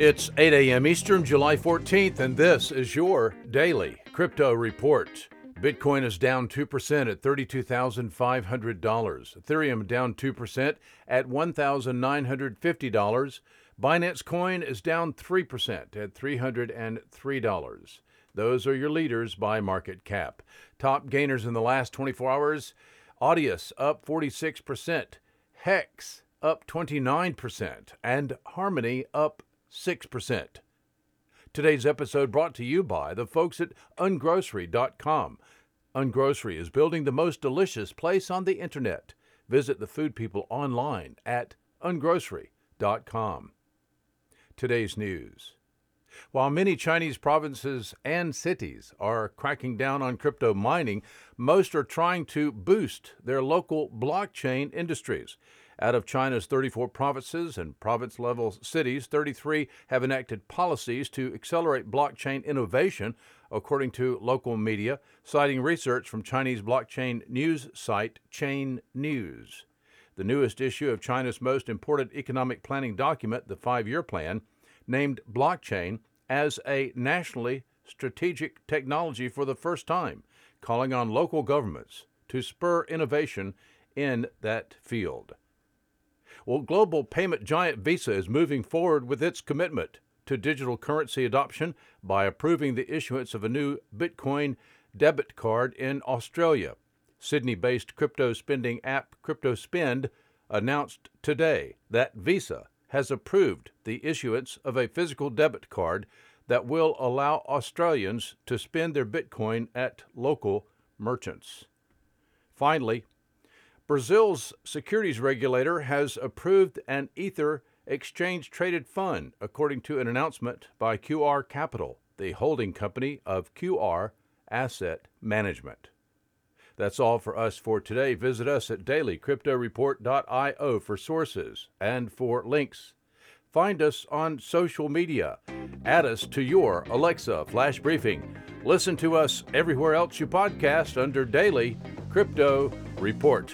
It's 8 a.m. Eastern, July 14th, and this is your daily crypto report. Bitcoin is down 2% at $32,500. Ethereum down 2% at $1,950. Binance Coin is down 3% at $303. Those are your leaders by market cap. Top gainers in the last 24 hours Audius up 46%, Hex up 29%, and Harmony up 6%. Today's episode brought to you by the folks at ungrocery.com. Ungrocery is building the most delicious place on the internet. Visit the food people online at ungrocery.com. Today's news. While many Chinese provinces and cities are cracking down on crypto mining, most are trying to boost their local blockchain industries. Out of China's 34 provinces and province level cities, 33 have enacted policies to accelerate blockchain innovation, according to local media, citing research from Chinese blockchain news site Chain News. The newest issue of China's most important economic planning document, the Five Year Plan, named blockchain as a nationally strategic technology for the first time, calling on local governments to spur innovation in that field. Well, global payment giant Visa is moving forward with its commitment to digital currency adoption by approving the issuance of a new Bitcoin debit card in Australia. Sydney based crypto spending app CryptoSpend announced today that Visa has approved the issuance of a physical debit card that will allow Australians to spend their Bitcoin at local merchants. Finally, Brazil's securities regulator has approved an Ether exchange traded fund, according to an announcement by QR Capital, the holding company of QR Asset Management. That's all for us for today. Visit us at dailycryptoreport.io for sources and for links. Find us on social media. Add us to your Alexa flash briefing. Listen to us everywhere else you podcast under Daily Crypto Report.